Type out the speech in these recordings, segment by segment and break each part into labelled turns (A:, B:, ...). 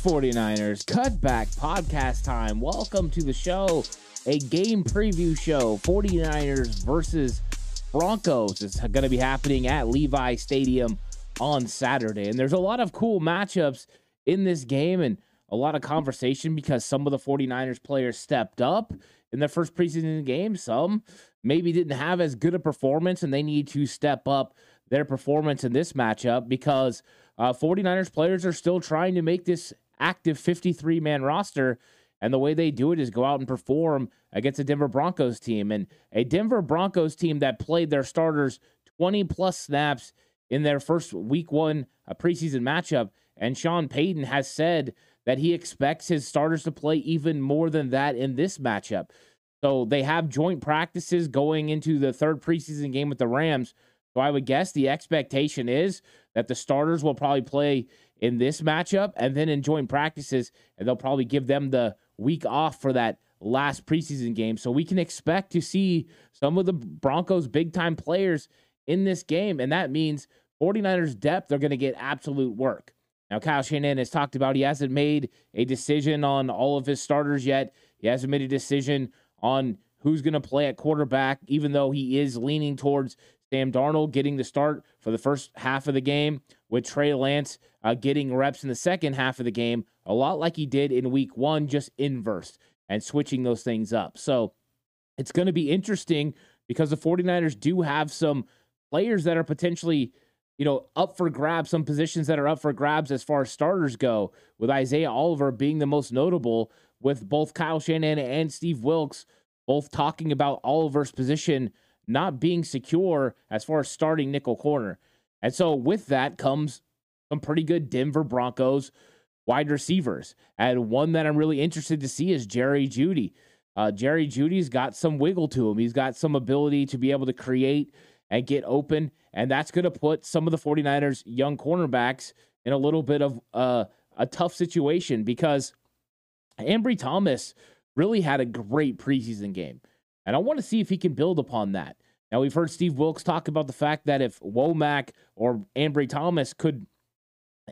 A: 49ers Cutback Podcast time. Welcome to the show, a game preview show 49ers versus Broncos. It's going to be happening at Levi Stadium on Saturday. And there's a lot of cool matchups in this game and a lot of conversation because some of the 49ers players stepped up in their first preseason game. Some maybe didn't have as good a performance and they need to step up their performance in this matchup because uh, 49ers players are still trying to make this active 53 man roster. And the way they do it is go out and perform against a Denver Broncos team. And a Denver Broncos team that played their starters 20 plus snaps in their first week one preseason matchup. And Sean Payton has said that he expects his starters to play even more than that in this matchup. So they have joint practices going into the third preseason game with the Rams. So I would guess the expectation is that the starters will probably play in this matchup and then in joint practices, and they'll probably give them the week off for that last preseason game. So we can expect to see some of the Broncos' big time players in this game, and that means 49ers depth they're going to get absolute work. Now, Kyle Shanahan has talked about he hasn't made a decision on all of his starters yet. He hasn't made a decision on who's going to play at quarterback, even though he is leaning towards Sam Darnold getting the start for the first half of the game, with Trey Lance uh, getting reps in the second half of the game, a lot like he did in week one, just inverse and switching those things up. So it's going to be interesting because the 49ers do have some players that are potentially, you know, up for grabs, some positions that are up for grabs as far as starters go, with Isaiah Oliver being the most notable, with both Kyle Shanahan and Steve Wilks both talking about Oliver's position not being secure as far as starting nickel corner. And so with that comes some pretty good Denver Broncos wide receivers. And one that I'm really interested to see is Jerry Jeudy. Uh, Jerry Jeudy's got some wiggle to him. He's got some ability to be able to create and get open. And that's going to put some of the 49ers young cornerbacks in a little bit of uh, a tough situation because Ambry Thomas really had a great preseason game. And I want to see if he can build upon that. Now, we've heard Steve Wilks talk about the fact that if Womack or Ambry Thomas could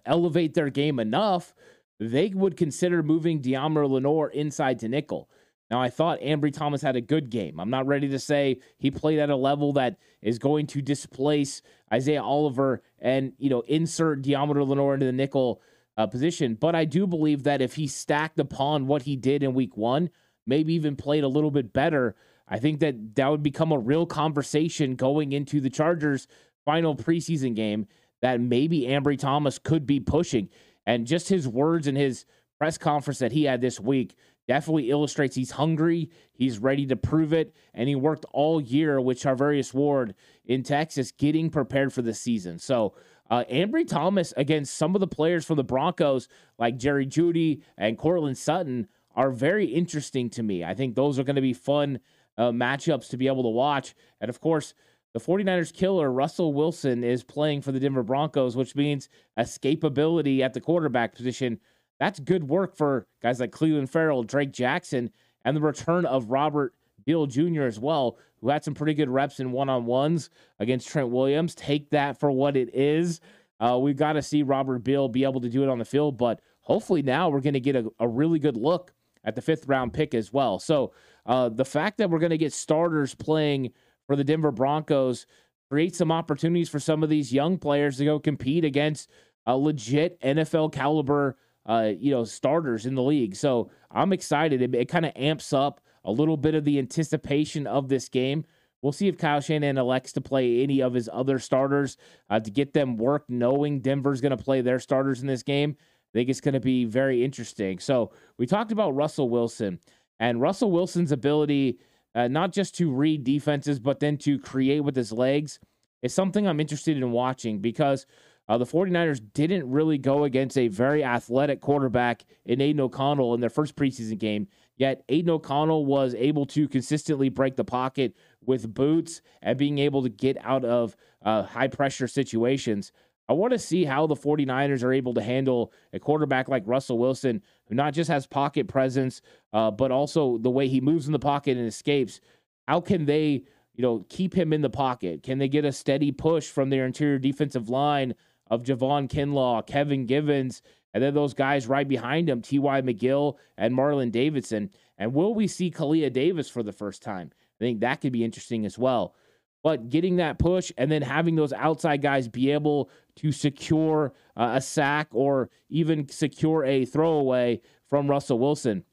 A: elevate their game enough, they would consider moving Deommodore Lenoir inside to nickel. Now, I thought Ambry Thomas had a good game. I'm not ready to say he played at a level that is going to displace Isaiah Oliver and, you know, insert Deommodore Lenoir into the nickel uh, position. But I do believe that if he stacked upon what he did in week one, maybe even played a little bit better, I think that that would become a real conversation going into the Chargers' final preseason game that maybe Ambry Thomas could be pushing. And just his words in his press conference that he had this week definitely illustrates he's hungry, he's ready to prove it, and he worked all year with Charvarius Ward in Texas getting prepared for the season. So, uh, Ambry Thomas against some of the players from the Broncos, like Jerry Jeudy and Courtland Sutton, are very interesting to me. I think those are going to be fun uh, matchups to be able to watch. And of course, the 49ers killer, Russell Wilson, is playing for the Denver Broncos, which means escapability at the quarterback position. That's good work for guys like Clelin Ferrell, Drake Jackson, and the return of Robert Beal Jr. as well, who had some pretty good reps in one on ones against Trent Williams. Take that for what it is. Uh, we've got to see Robert Beal be able to do it on the field, but hopefully now we're going to get a, a really good look at the fifth round pick as well. So uh, the fact that we're going to get starters playing for the Denver Broncos creates some opportunities for some of these young players to go compete against a legit NFL caliber, uh, you know, starters in the league. So I'm excited. It, it kind of amps up a little bit of the anticipation of this game. We'll see if Kyle Shanahan elects to play any of his other starters uh, to get them work, knowing Denver's going to play their starters in this game. I think it's going to be very interesting. So we talked about Russell Wilson. And Russell Wilson's ability, uh, not just to read defenses, but then to create with his legs, is something I'm interested in watching because uh, the 49ers didn't really go against a very athletic quarterback in Aidan O'Connell in their first preseason game. Yet Aidan O'Connell was able to consistently break the pocket with boots and being able to get out of uh, high pressure situations. I want to see how the 49ers are able to handle a quarterback like Russell Wilson, who not just has pocket presence, uh, but also the way he moves in the pocket and escapes. How can they, you know, keep him in the pocket? Can they get a steady push from their interior defensive line of Javon Kinlaw, Kevin Givens, and then those guys right behind him, T.Y. McGill and Marlon Davidson? And will we see Kalia Davis for the first time? I think that could be interesting as well. But getting that push and then having those outside guys be able to secure uh, a sack or even secure a throwaway from Russell Wilson,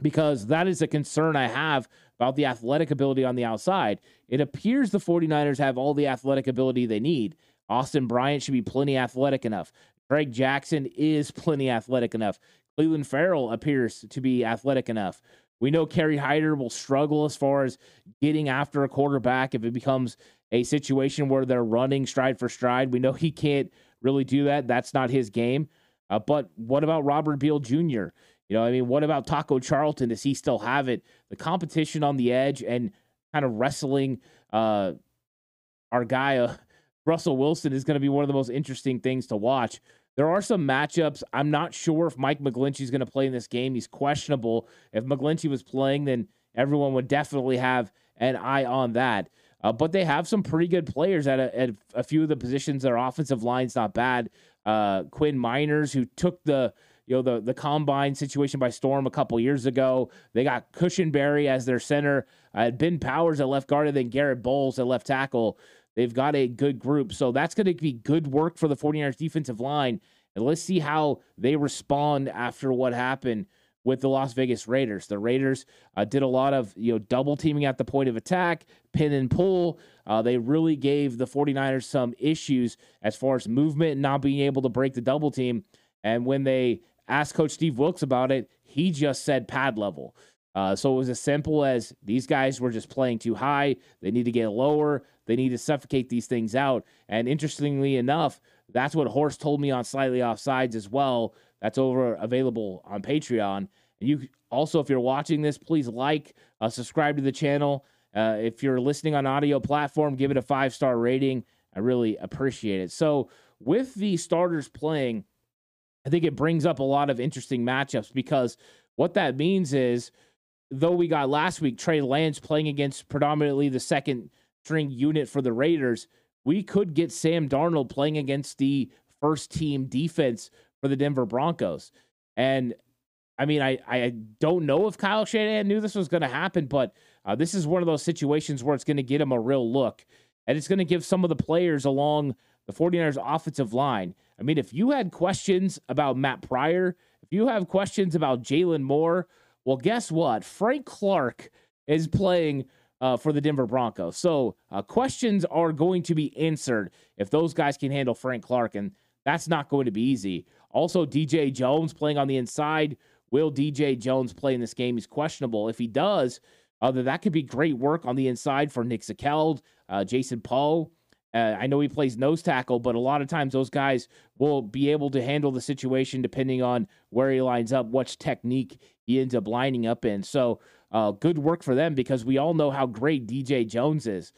A: because that is a concern I have about the athletic ability on the outside. It appears the 49ers have all the athletic ability they need. Austin Bryant should be plenty athletic enough. Greg Jackson is plenty athletic enough. Cleveland Ferrell appears to be athletic enough. We know Kerry Hyder will struggle as far as getting after a quarterback if it becomes a situation where they're running stride for stride. We know he can't really do that. That's not his game. Uh, but what about Robert Beal Jr.? You know, I mean, what about Taco Charlton? Does he still have it? The competition on the edge and kind of wrestling uh, our guy, uh, Russell Wilson, is going to be one of the most interesting things to watch. There are some matchups. I'm not sure if Mike McGlinchey is going to play in this game. He's questionable. If McGlinchey was playing, then everyone would definitely have an eye on that. Uh, but they have some pretty good players at a, at a few of the positions. Their offensive line's not bad. Uh, Quinn Meinerz, who took the you know the the combine situation by storm a couple years ago. They got Cushenberry as their center. Uh, ben Powers at left guard, and then Garett Bolles at left tackle. They've got a good group. So that's going to be good work for the 49ers defensive line. And let's see how they respond after what happened with the Las Vegas Raiders. The Raiders uh, did a lot of you know double teaming at the point of attack, pin and pull. Uh, they really gave the 49ers some issues as far as movement and not being able to break the double team. And when they asked Coach Steve Wilks about it, he just said pad level. Uh, so it was as simple as these guys were just playing too high. They need to get lower. They need to suffocate these things out. And interestingly enough, that's what Horst told me on Slightly Offsides as well. That's over available on Patreon. And you also, if you're watching this, please like, uh, subscribe to the channel. Uh, if you're listening on audio platform, give it a five star rating. I really appreciate it. So with the starters playing, I think it brings up a lot of interesting matchups because what that means is, though we got last week Trey Lance playing against predominantly the second string unit for the Raiders, we could get Sam Darnold playing against the first team defense for the Denver Broncos. And I mean, I, I don't know if Kyle Shanahan knew this was going to happen, but uh, this is one of those situations where it's going to get him a real look. And it's going to give some of the players along the 49ers offensive line. I mean, if you had questions about Matt Pryor, if you have questions about Jaylon Moore, well, guess what? Frank Clark is playing uh, for the Denver Broncos. So uh, questions are going to be answered if those guys can handle Frank Clark, and that's not going to be easy. Also, DJ Jones playing on the inside. Will DJ Jones play in this game? He's questionable. If he does, uh, that could be great work on the inside for Nick Zakelj, uh, Jason Poe. Uh, I know he plays nose tackle, but a lot of times those guys will be able to handle the situation depending on where he lines up, which technique he ends up lining up in. So uh, good work for them because we all know how great DJ Jones is.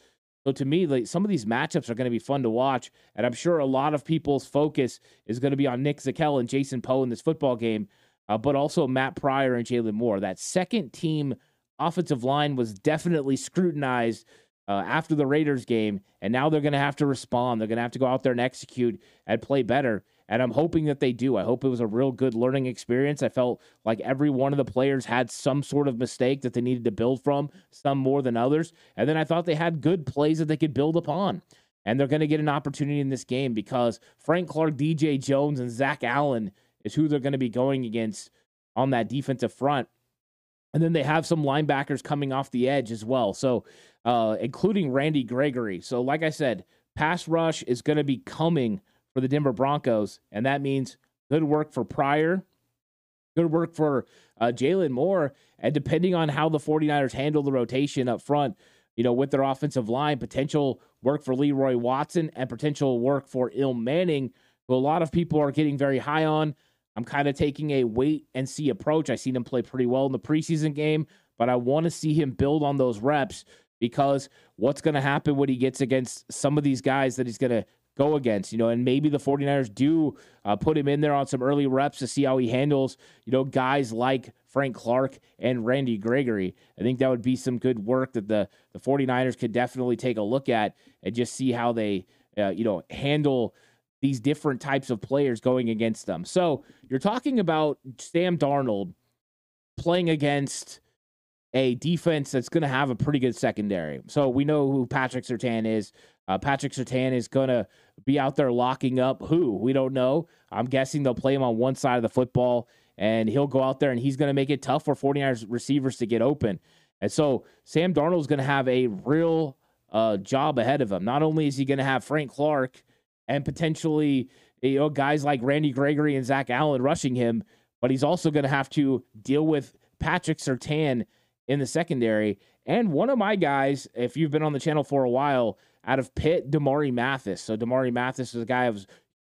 A: So to me, like some of these matchups are going to be fun to watch, and I'm sure a lot of people's focus is going to be on Nick Zakelj and Jason Poe in this football game, uh, but also Matt Pryor and Jaylon Moore. That second team offensive line was definitely scrutinized uh, after the Raiders game, and now they're going to have to respond. They're going to have to go out there and execute and play better. And I'm hoping that they do. I hope it was a real good learning experience. I felt like every one of the players had some sort of mistake that they needed to build from, some more than others. And then I thought they had good plays that they could build upon. And they're going to get an opportunity in this game because Frank Clark, DJ Jones, and Zach Allen is who they're going to be going against on that defensive front. And then they have some linebackers coming off the edge as well. So, uh, including Randy Gregory. So, like I said, pass rush is going to be coming for the Denver Broncos. And that means good work for Pryor, good work for uh, Jaylon Moore. And depending on how the 49ers handle the rotation up front, you know, with their offensive line, potential work for Leroy Watson and potential work for Ilm Manning who a lot of people are getting very high on. I'm kind of taking a wait and see approach. I seen him play pretty well in the preseason game, but I want to see him build on those reps because what's going to happen when he gets against some of these guys that he's going to go against, you know, and maybe the 49ers do uh, put him in there on some early reps to see how he handles, you know, guys like Frank Clark and Randy Gregory. I think that would be some good work that the, the 49ers could definitely take a look at and just see how they, uh, you know, handle these different types of players going against them. So you're talking about Sam Darnold playing against a defense that's going to have a pretty good secondary. So we know who Patrick Surtain is. Uh, Patrick Surtain is going to be out there locking up who? We don't know. I'm guessing they'll play him on one side of the football and he'll go out there and he's going to make it tough for 49ers receivers to get open. And so Sam Darnold is going to have a real uh, job ahead of him. Not only is he going to have Frank Clark and potentially you know guys like Randy Gregory and Zach Allen rushing him, but he's also going to have to deal with Patrick Surtain in the secondary. And one of my guys, if you've been on the channel for a while, out of Pitt, Damari Mathis. So Damari Mathis is a guy I was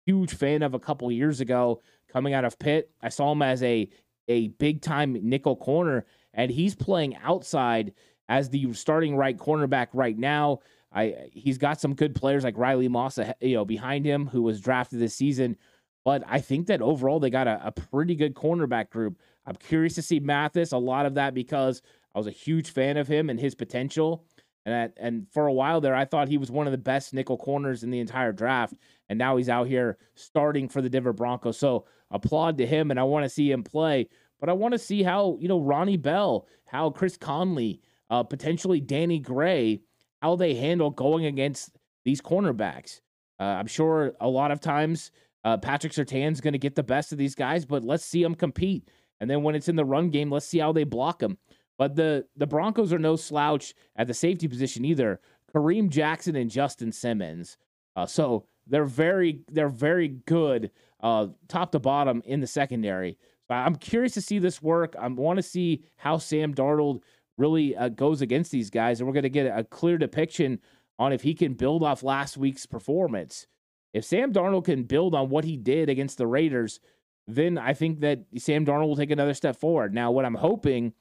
A: huge fan of a couple years ago coming out of Pitt. I saw him as a a big time nickel corner, and he's playing outside as the starting right cornerback right now. I he's got some good players like Riley Moss, you know, behind him who was drafted this season. But I think that overall they got a, a pretty good cornerback group. I'm curious to see Mathis. A lot of that because I was a huge fan of him and his potential. And at, and for a while there, I thought he was one of the best nickel corners in the entire draft. And now he's out here starting for the Denver Broncos. So applaud to him, and I want to see him play. But I want to see how you know Ronnie Bell, how Chris Conley, uh, potentially Danny Gray, how they handle going against these cornerbacks. Uh, I'm sure a lot of times uh, Patrick Surtain's going to get the best of these guys, but let's see them compete. And then when it's in the run game, let's see how they block them. But the the Broncos are no slouch at the safety position either. Kareem Jackson and Justin Simmons. Uh, so they're very they're very good uh, top to bottom in the secondary. I'm curious to see this work. I want to see how Sam Darnold really uh, goes against these guys, and we're going to get a clear depiction on if he can build off last week's performance. If Sam Darnold can build on what he did against the Raiders, then I think that Sam Darnold will take another step forward. Now, what I'm hoping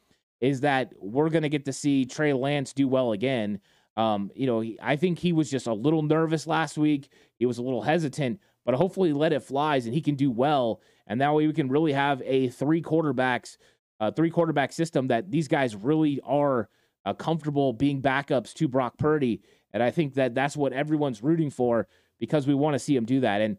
A: is that we're going to get to see Trey Lance do well again. Um, you know, he, I think he was just a little nervous last week. He was a little hesitant, but hopefully let it flies and he can do well. And that way we can really have a three quarterbacks, uh, three quarterback system that these guys really are uh, comfortable being backups to Brock Purdy. And I think that that's what everyone's rooting for because we want to see him do that. And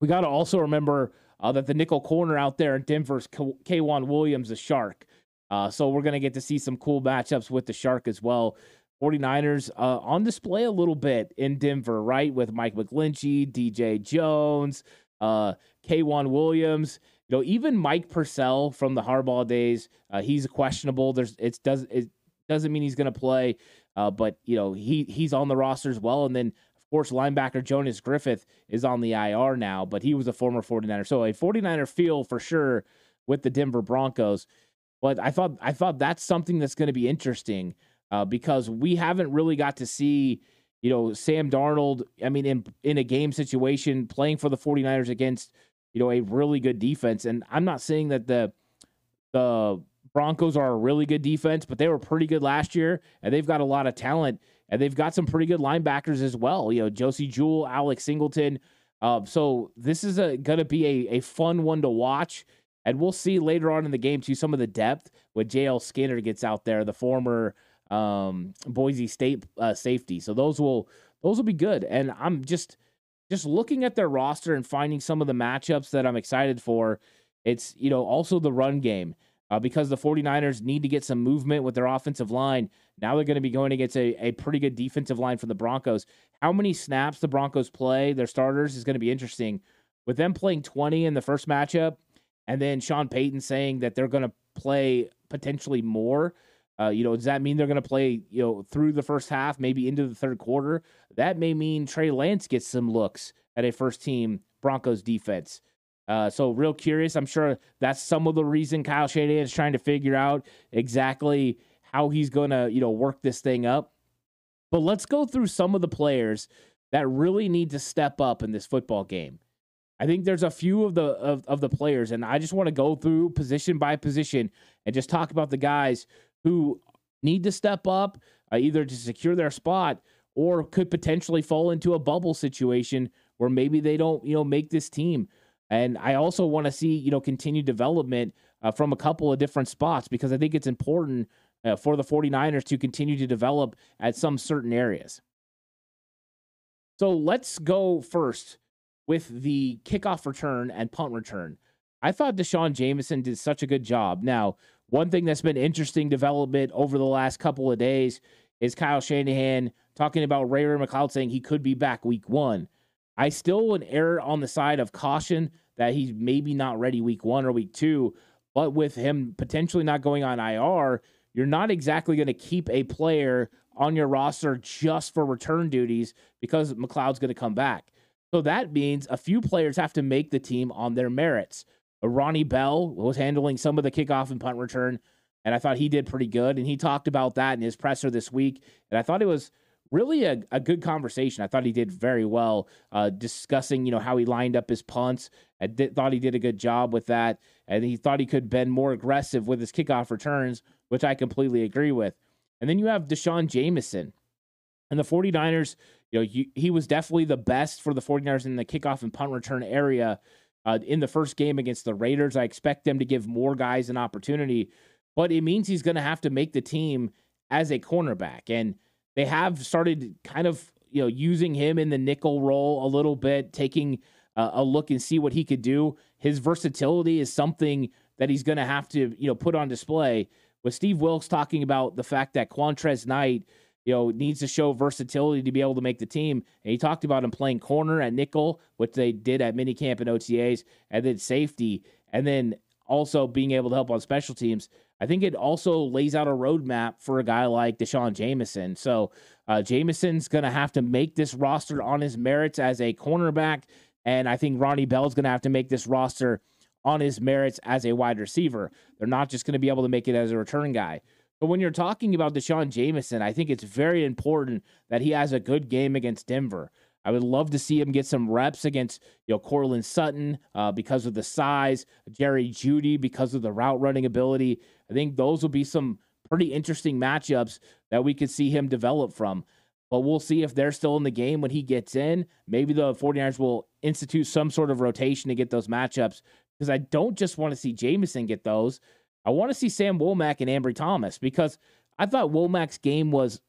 A: we got to also remember uh, that the nickel corner out there in Denver's K'Waun Williams, the shark. Uh, so we're going to get to see some cool matchups with the Shark as well. 49ers uh, on display a little bit in Denver, right? With Mike McGlinchey, DJ Jones, uh, K'Waun Williams. You know, even Mike Purcell from the Harbaugh days, uh, he's questionable. There's it does it doesn't mean he's going to play, uh, but you know he he's on the roster as well. And then of course linebacker Jonas Griffith is on the IR now, but he was a former 49er, so a 49er feel for sure with the Denver Broncos. But I thought I thought that's something that's going to be interesting uh, because we haven't really got to see, you know, Sam Darnold. I mean, in in a game situation, playing for the 49ers against, you know, a really good defense. And I'm not saying that the the Broncos are a really good defense, but they were pretty good last year, and they've got a lot of talent, and they've got some pretty good linebackers as well. You know, Josey Jewell, Alex Singleton. Uh, so this is going to be a, a fun one to watch. And we'll see later on in the game too some of the depth when JL Skinner gets out there, the former um, Boise State uh, safety. So those will those will be good. And I'm just just looking at their roster and finding some of the matchups that I'm excited for. It's you know also the run game uh, because the 49ers need to get some movement with their offensive line. Now they're going to be going against a, a pretty good defensive line for the Broncos. How many snaps the Broncos play, their starters, is going to be interesting. With them playing 20 in the first matchup, and then Sean Payton saying that they're going to play potentially more. Uh, you know, does that mean they're going to play, you know, through the first half, maybe into the third quarter? That may mean Trey Lance gets some looks at a first team Broncos defense. Uh, so, real curious. I'm sure that's some of the reason Kyle Shanahan is trying to figure out exactly how he's going to, you know, work this thing up. But let's go through some of the players that really need to step up in this football game. I think there's a few of the of, of the players, and I just want to go through position by position and just talk about the guys who need to step up, uh, either to secure their spot or could potentially fall into a bubble situation where maybe they don't, you know, make this team. And I also want to see, you know, continued development uh, from a couple of different spots because I think it's important uh, for the 49ers to continue to develop at some certain areas. So let's go first with the kickoff return and punt return. I thought D'Shawn Jamison did such a good job. Now, one thing that's been interesting development over the last couple of days is Kyle Shanahan talking about Ray Ray McCloud saying he could be back week one. I still would err on the side of caution that he's maybe not ready week one or week two, but with him potentially not going on IR, you're not exactly going to keep a player on your roster just for return duties because McCloud's going to come back. So that means a few players have to make the team on their merits. Ronnie Bell was handling some of the kickoff and punt return, and I thought he did pretty good. And he talked about that in his presser this week. And I thought it was really a, a good conversation. I thought he did very well uh, discussing, you know, how he lined up his punts. I did, thought he did a good job with that. And he thought he could been more aggressive with his kickoff returns, which I completely agree with. And then you have D'Shawn Jamison. And the 49ers, you know, he was definitely the best for the 49ers in the kickoff and punt return area uh, in the first game against the Raiders. I expect them to give more guys an opportunity, but it means he's going to have to make the team as a cornerback. And they have started kind of, you know, using him in the nickel role a little bit, taking uh, a look and see what he could do. His versatility is something that he's going to have to, you know, put on display. With Steve Wilks talking about the fact that Qwuantrezz Knight – you know, needs to show versatility to be able to make the team. And he talked about him playing corner at nickel, which they did at minicamp and OTAs, and then safety, and then also being able to help on special teams. I think it also lays out a roadmap for a guy like D'Shawn Jamison. So uh, Jamison's going to have to make this roster on his merits as a cornerback, and I think Ronnie Bell's going to have to make this roster on his merits as a wide receiver. They're not just going to be able to make it as a return guy. But when you're talking about D'Shawn Jamison, I think it's very important that he has a good game against Denver. I would love to see him get some reps against you know Courtland Sutton uh, because of the size, Jerry Jeudy because of the route running ability. I think those will be some pretty interesting matchups that we could see him develop from. But we'll see if they're still in the game when he gets in. Maybe the 49ers will institute some sort of rotation to get those matchups because I don't just want to see Jamison get those. I want to see Sam Womack and Ambry Thomas because I thought Womack's game was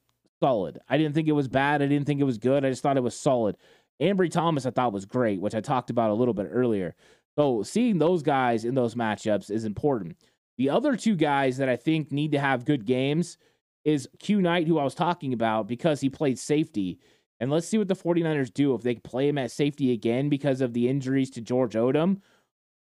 A: solid. I didn't think it was bad. I didn't think it was good. I just thought it was solid. Ambry Thomas I thought was great, which I talked about a little bit earlier. So seeing those guys in those matchups is important. The other two guys that I think need to have good games is Q Knight, who I was talking about, because he played safety. And let's see what the 49ers do if they play him at safety again because of the injuries to George Odum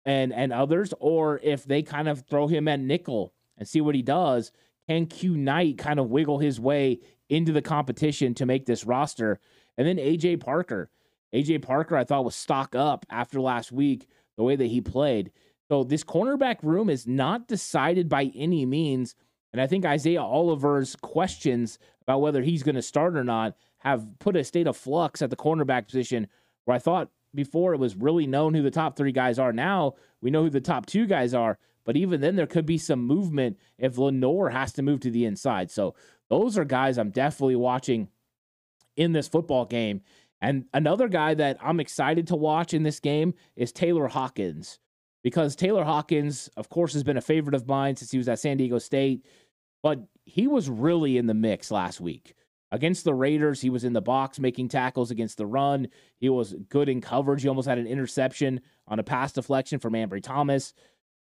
A: and and others, or if they kind of throw him at nickel and see what he does. Can Q Knight kind of wiggle his way into the competition to make this roster? And then AJ Parker. AJ Parker, I thought was stock up after last week, the way that he played. So this cornerback room is not decided by any means. And I think Isaiah Oliver's questions about whether he's going to start or not have put a state of flux at the cornerback position where I thought before it was really known who the top three guys are. Now we know who the top two guys are, but even then there could be some movement if Lenoir has to move to the inside. So those are guys I'm definitely watching in this football game. And another guy that I'm excited to watch in this game is Taylor Hawkins. Because Taylor Hawkins, of course, has been a favorite of mine since he was at San Diego State, but he was really in the mix last week. Against the Raiders, he was in the box making tackles against the run. He was good in coverage. He almost had an interception on a pass deflection from Ambry Thomas.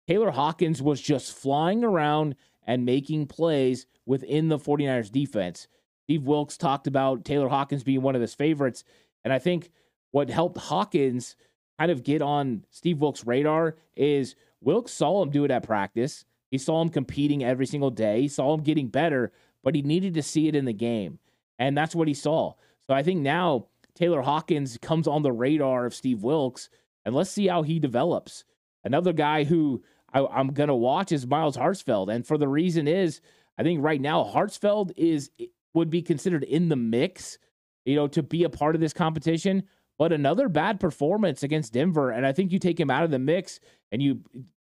A: Taylor Hawkins was just flying around and making plays within the 49ers defense. Steve Wilks talked about Taylor Hawkins being one of his favorites. And I think what helped Hawkins kind of get on Steve Wilks' radar is Wilks saw him do it at practice. He saw him competing every single day. He saw him getting better, but he needed to see it in the game. And that's what he saw. So I think now Taylor Hawkins comes on the radar of Steve Wilks, and let's see how he develops. Another guy who I, am going to watch is Myles Hartsfield. And for the reason is, I think right now Hartsfield is would be considered in the mix, you know, to be a part of this competition. But another bad performance against Denver. And I think you take him out of the mix and you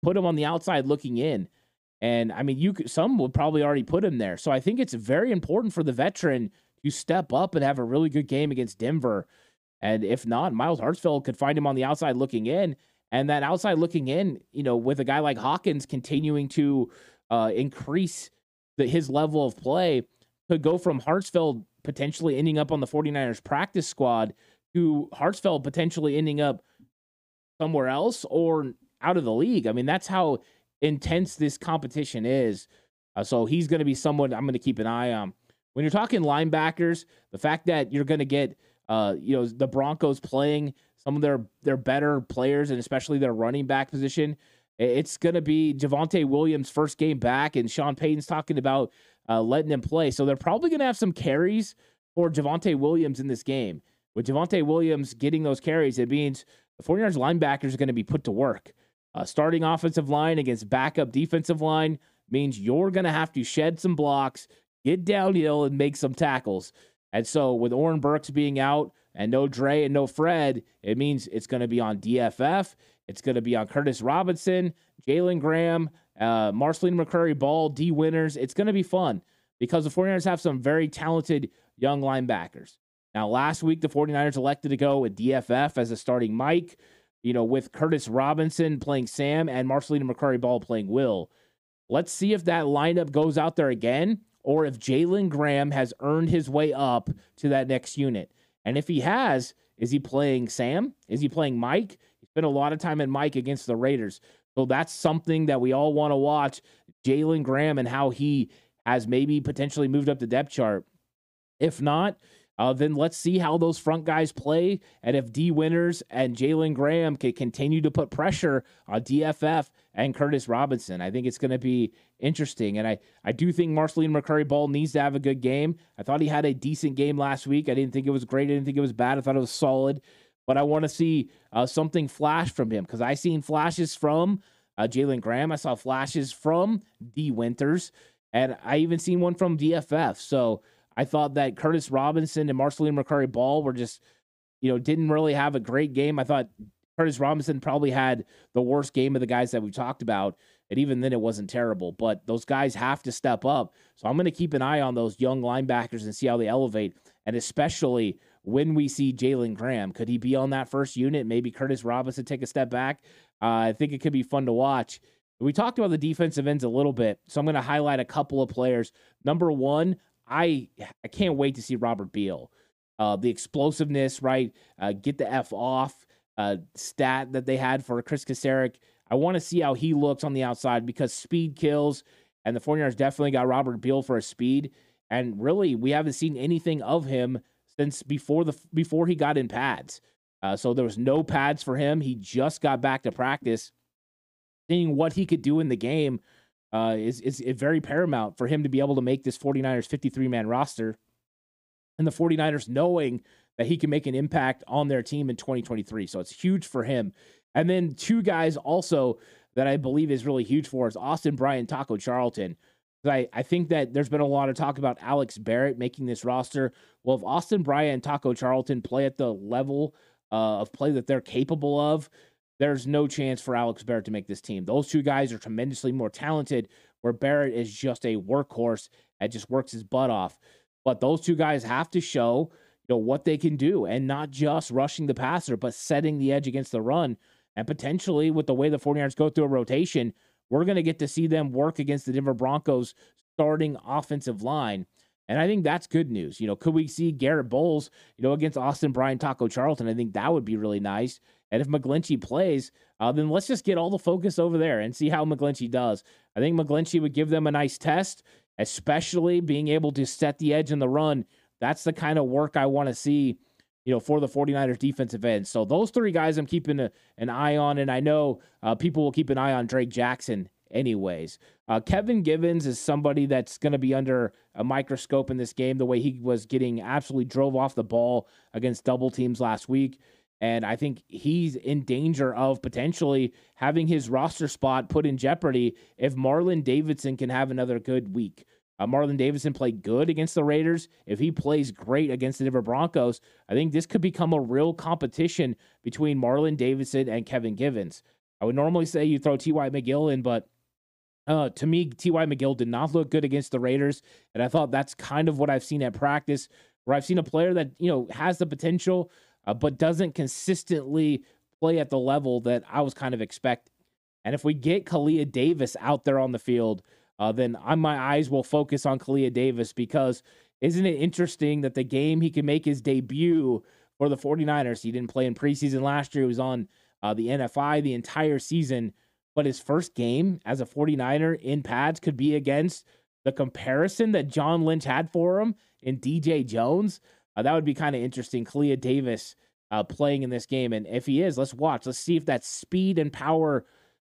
A: put him on the outside looking in. And I mean, you could, some would probably already put him there. So I think it's very important for the veteran to step up and have a really good game against Denver. And if not, Myles Hartsfield could find him on the outside looking in. And that outside looking in, you know, with a guy like Hawkins continuing to uh, increase the, his level of play, could go from Hartsfield potentially ending up on the 49ers practice squad to Hartsfield potentially ending up somewhere else or out of the league. I mean, that's how intense this competition is. Uh, so he's going to be someone I'm going to keep an eye on. When you're talking linebackers, the fact that you're going to get, uh, you know, the Broncos playing some of their their better players and especially their running back position, it's going to be Javonte Williams' first game back, and Sean Payton's talking about uh, letting him play. So they're probably going to have some carries for Javonte Williams in this game. With Javonte Williams getting those carries, it means the 49ers linebackers are going to be put to work. Uh, starting offensive line against backup defensive line means you're going to have to shed some blocks, get downhill, and make some tackles. And so, with Oren Burks being out and no Dre and no Fred, it means it's going to be on DFF. It's going to be on Curtis Robinson, Jalen Graham, uh, Marceline McCurry Ball, Dee Winters. It's going to be fun because the 49ers have some very talented young linebackers. Now, last week, the 49ers elected to go with DFF as a starting Mike you know, with Curtis Robinson playing Sam and Marcelino McCrary-Ball playing Will. Let's see if that lineup goes out there again or if Jalen Graham has earned his way up to that next unit. And if he has, is he playing Sam? Is he playing Mike? He spent a lot of time in Mike against the Raiders. So that's something that we all want to watch Jalen Graham and how he has maybe potentially moved up the depth chart. If not, uh, then let's see how those front guys play. And if Dee Winters and Jalen Graham can continue to put pressure on DFF and Curtis Robinson, I think it's going to be interesting. And I, I do think Marcelino McCrary-Ball needs to have a good game. I thought he had a decent game last week. I didn't think it was great. I didn't think it was bad. I thought it was solid. But I want to see uh, something flash from him because I seen flashes from uh, Jalen Graham. I saw flashes from Dee Winters. And I even seen one from DFF. So, I thought that Curtis Robinson and Marcelino McCrary-Ball were just, you know, didn't really have a great game. I thought Curtis Robinson probably had the worst game of the guys that we talked about. And even then, it wasn't terrible. But those guys have to step up. So I'm going to keep an eye on those young linebackers and see how they elevate. And especially when we see Jalen Graham, could he be on that first unit? Maybe Curtis Robinson take a step back. Uh, I think it could be fun to watch. We talked about the defensive ends a little bit, so I'm going to highlight a couple of players. Number one, I I can't wait to see Robert Beal. Uh, the explosiveness, right? Uh, get the F off uh, stat that they had for Chris Kocurek. I want to see how he looks on the outside because speed kills, and the 49ers definitely got Robert Beal for a speed. And really, we haven't seen anything of him since before the before he got in pads. Uh, so there was no pads for him. He just got back to practice. Seeing what he could do in the game uh, is, is very paramount for him to be able to make this 49ers 53 man roster. And the 49ers knowing that he can make an impact on their team in 2023. So it's huge for him. And then two guys also that I believe is really huge for is Austin Bryant, Taco Charlton. I, I think that there's been a lot of talk about Alex Barrett making this roster. Well, if Austin Bryant and Taco Charlton play at the level uh, of play that they're capable of, there's no chance for Alex Barrett to make this team. Those two guys are tremendously more talented, where Barrett is just a workhorse and just works his butt off. But those two guys have to show you know what they can do and not just rushing the passer, but setting the edge against the run. And potentially with the way the 49ers go through a rotation, we're going to get to see them work against the Denver Broncos starting offensive line. And I think that's good news. You know, could we see Garett Bolles, you know, against Austin Bryant, Taco Charlton? I think that would be really nice. And if McGlinchey plays, uh, then let's just get all the focus over there and see how McGlinchey does. I think McGlinchey would give them a nice test, especially being able to set the edge in the run. That's the kind of work I want to see, you know, for the 49ers defensive end. So those three guys I'm keeping a, an eye on, and I know uh, people will keep an eye on Drake Jackson anyways. Uh, Kevin Givens is somebody that's going to be under a microscope in this game, the way he was getting absolutely drove off the ball against double teams last week. And I think he's in danger of potentially having his roster spot put in jeopardy if Marlon Davidson can have another good week. Uh, Marlon Davidson played good against the Raiders. If he plays great against the Denver Broncos, I think this could become a real competition between Marlon Davidson and Kevin Givens. I would normally say you throw T.Y. McGill in, but uh, to me, T.Y. McGill did not look good against the Raiders. And I thought that's kind of what I've seen at practice, where I've seen a player that, you know, has the potential, uh, but doesn't consistently play at the level that I was kind of expecting. And if we get Kalia Davis out there on the field, uh, then I, my eyes will focus on Kalia Davis because isn't it interesting that the game he can make his debut for the 49ers? He didn't play in preseason last year. He was on uh, the NFI the entire season. But his first game as a 49er in pads could be against the comparison that John Lynch had for him in DJ Jones. Uh, that would be kind of interesting. Kalia Davis uh, playing in this game. And if he is, let's watch. Let's see if that speed and power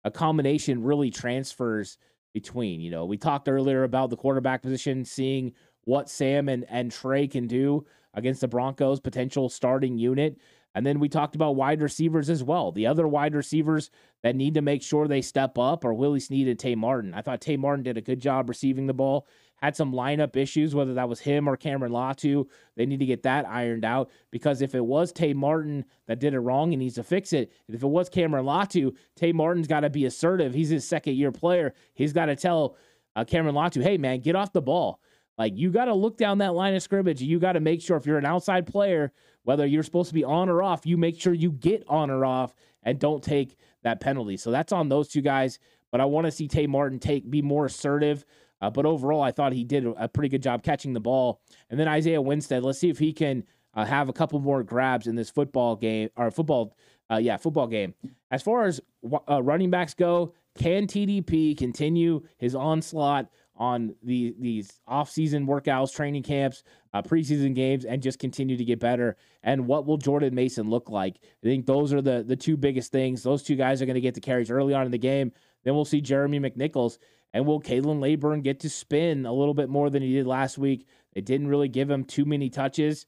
A: a combination really transfers between. You know, we talked earlier about the quarterback position, seeing what Sam and, and Trey can do against the Broncos' potential starting unit. And then we talked about wide receivers as well. The other wide receivers that need to make sure they step up are Willie Snead and Tay Martin. I thought Tay Martin did a good job receiving the ball had some lineup issues, whether that was him or Cameron Latu. They need to get that ironed out because if it was Tay Martin that did it wrong, he needs to fix it. If it was Cameron Latu, Tay Martin's got to be assertive. He's his second year player. He's got to tell uh, Cameron Latu, hey, man, get off the ball. Like, you got to look down that line of scrimmage. You got to make sure if you're an outside player, whether you're supposed to be on or off, you make sure you get on or off and don't take that penalty. So that's on those two guys. But I want to see Tay Martin take be more assertive. Uh, but overall, I thought he did a pretty good job catching the ball. And then Isaiah Winstead, let's see if he can uh, have a couple more grabs in this football game or football, uh, yeah, football game. As far as uh, running backs go, can TDP continue his onslaught on the these off-season workouts, training camps, uh, preseason games, and just continue to get better? And what will Jordan Mason look like? I think those are the the two biggest things. Those two guys are going to get the carries early on in the game. Then we'll see Jeremy McNichols and will Khalan Laborn get to spin a little bit more than he did last week? It didn't really give him too many touches.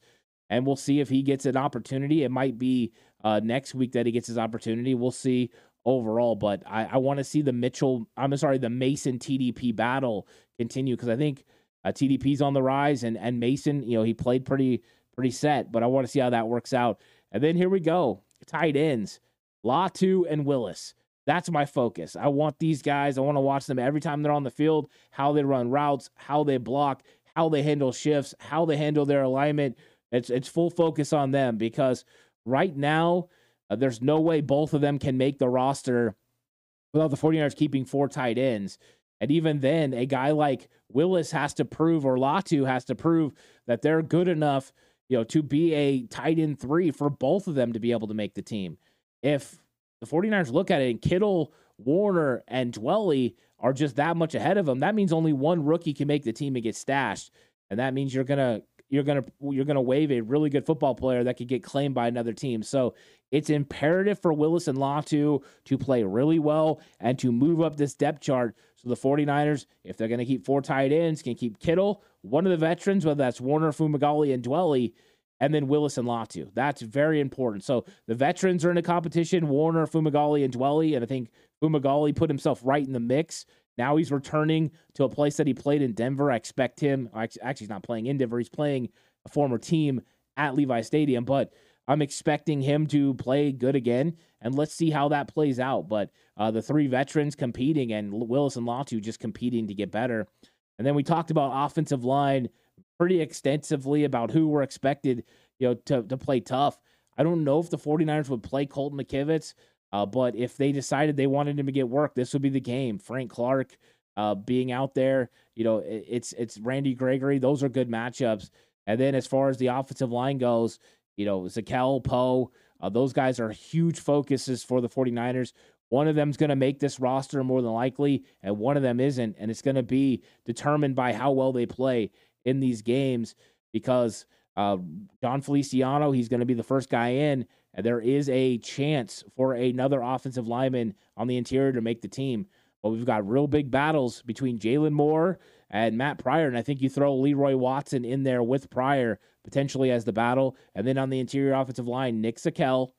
A: And we'll see if he gets an opportunity. It might be uh, next week that he gets his opportunity. We'll see overall. But I, I want to see the Mitchell, I'm sorry, the Mason TDP battle continue because I think uh, TDP's on the rise and, and Mason, you know, he played pretty, pretty set, but I want to see how that works out. And then here we go tight ends, Latu and Willis. That's my focus. I want these guys, I want to watch them every time they're on the field, how they run routes, how they block, how they handle shifts, how they handle their alignment. It's it's full focus on them because right now uh, there's no way both of them can make the roster without the 49ers keeping four tight ends. And even then, a guy like Willis has to prove, or Latu has to prove that they're good enough, you know, to be a tight end three for both of them to be able to make the team. If the 49ers look at it and Kittle, Warner, and Dwelley are just that much ahead of them. That means only one rookie can make the team and get stashed. And that means you're gonna you're gonna you're gonna waive a really good football player that could get claimed by another team. So it's imperative for Willis and Latu to play really well and to move up this depth chart. So the 49ers, if they're gonna keep four tight ends, can keep Kittle, one of the veterans, whether that's Warner, Fumagalli, and Dwelley, and then Willis and Latu. That's very important. So the veterans are in a competition Warner, Fumagalli, and Dwelley. And I think Fumagalli put himself right in the mix. Now he's returning to a place that he played in Denver. I expect him, actually, he's not playing in Denver, he's playing a former team at Levi Stadium, but I'm expecting him to play good again. And let's see how that plays out. But uh, the three veterans competing and Willis and Latu just competing to get better. And then we talked about offensive line pretty extensively about who were expected, you know, to, to play tough. I don't know if the 49ers would play Colton McKivitz, uh, but if they decided they wanted him to get work, this would be the game. Frank Clark uh, being out there, you know, it, it's it's Randy Gregory. Those are good matchups. And then as far as the offensive line goes, you know, Zakelj, Poe, uh, those guys are huge focuses for the 49ers. One of them's going to make this roster more than likely, and one of them isn't. And it's going to be determined by how well they play in these games because uh, Feliciano, he's going to be the first guy in. There is a chance for another offensive lineman on the interior to make the team. But we've got real big battles between Jaylon Moore and Matt Pryor. And I think you throw Leroy Watson in there with Pryor potentially as the battle. And then on the interior offensive line, Nick Zakelj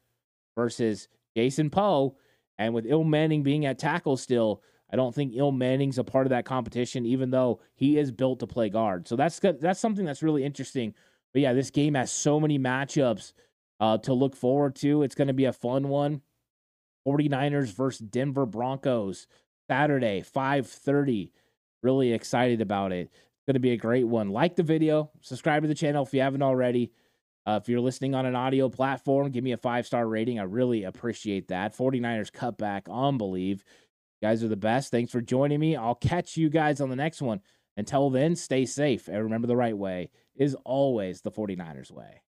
A: versus Jason Poe. And with Ilm Manning being at tackle still, I don't think Ilm Manning's a part of that competition, even though he is built to play guard. So that's. That's something that's really interesting. But yeah, this game has so many matchups uh, to look forward to. It's going to be a fun one. 49ers versus Denver Broncos Saturday, 5:30. Really excited about it. It's going to be a great one. Like the video, subscribe to the channel if you haven't already. Uh, if you're listening on an audio platform, give me a five star rating. I really appreciate that. 49ers cutback on Believe. You guys are the best. Thanks for joining me. I'll catch you guys on the next one. Until then, stay safe and remember the right way is always the 49ers way.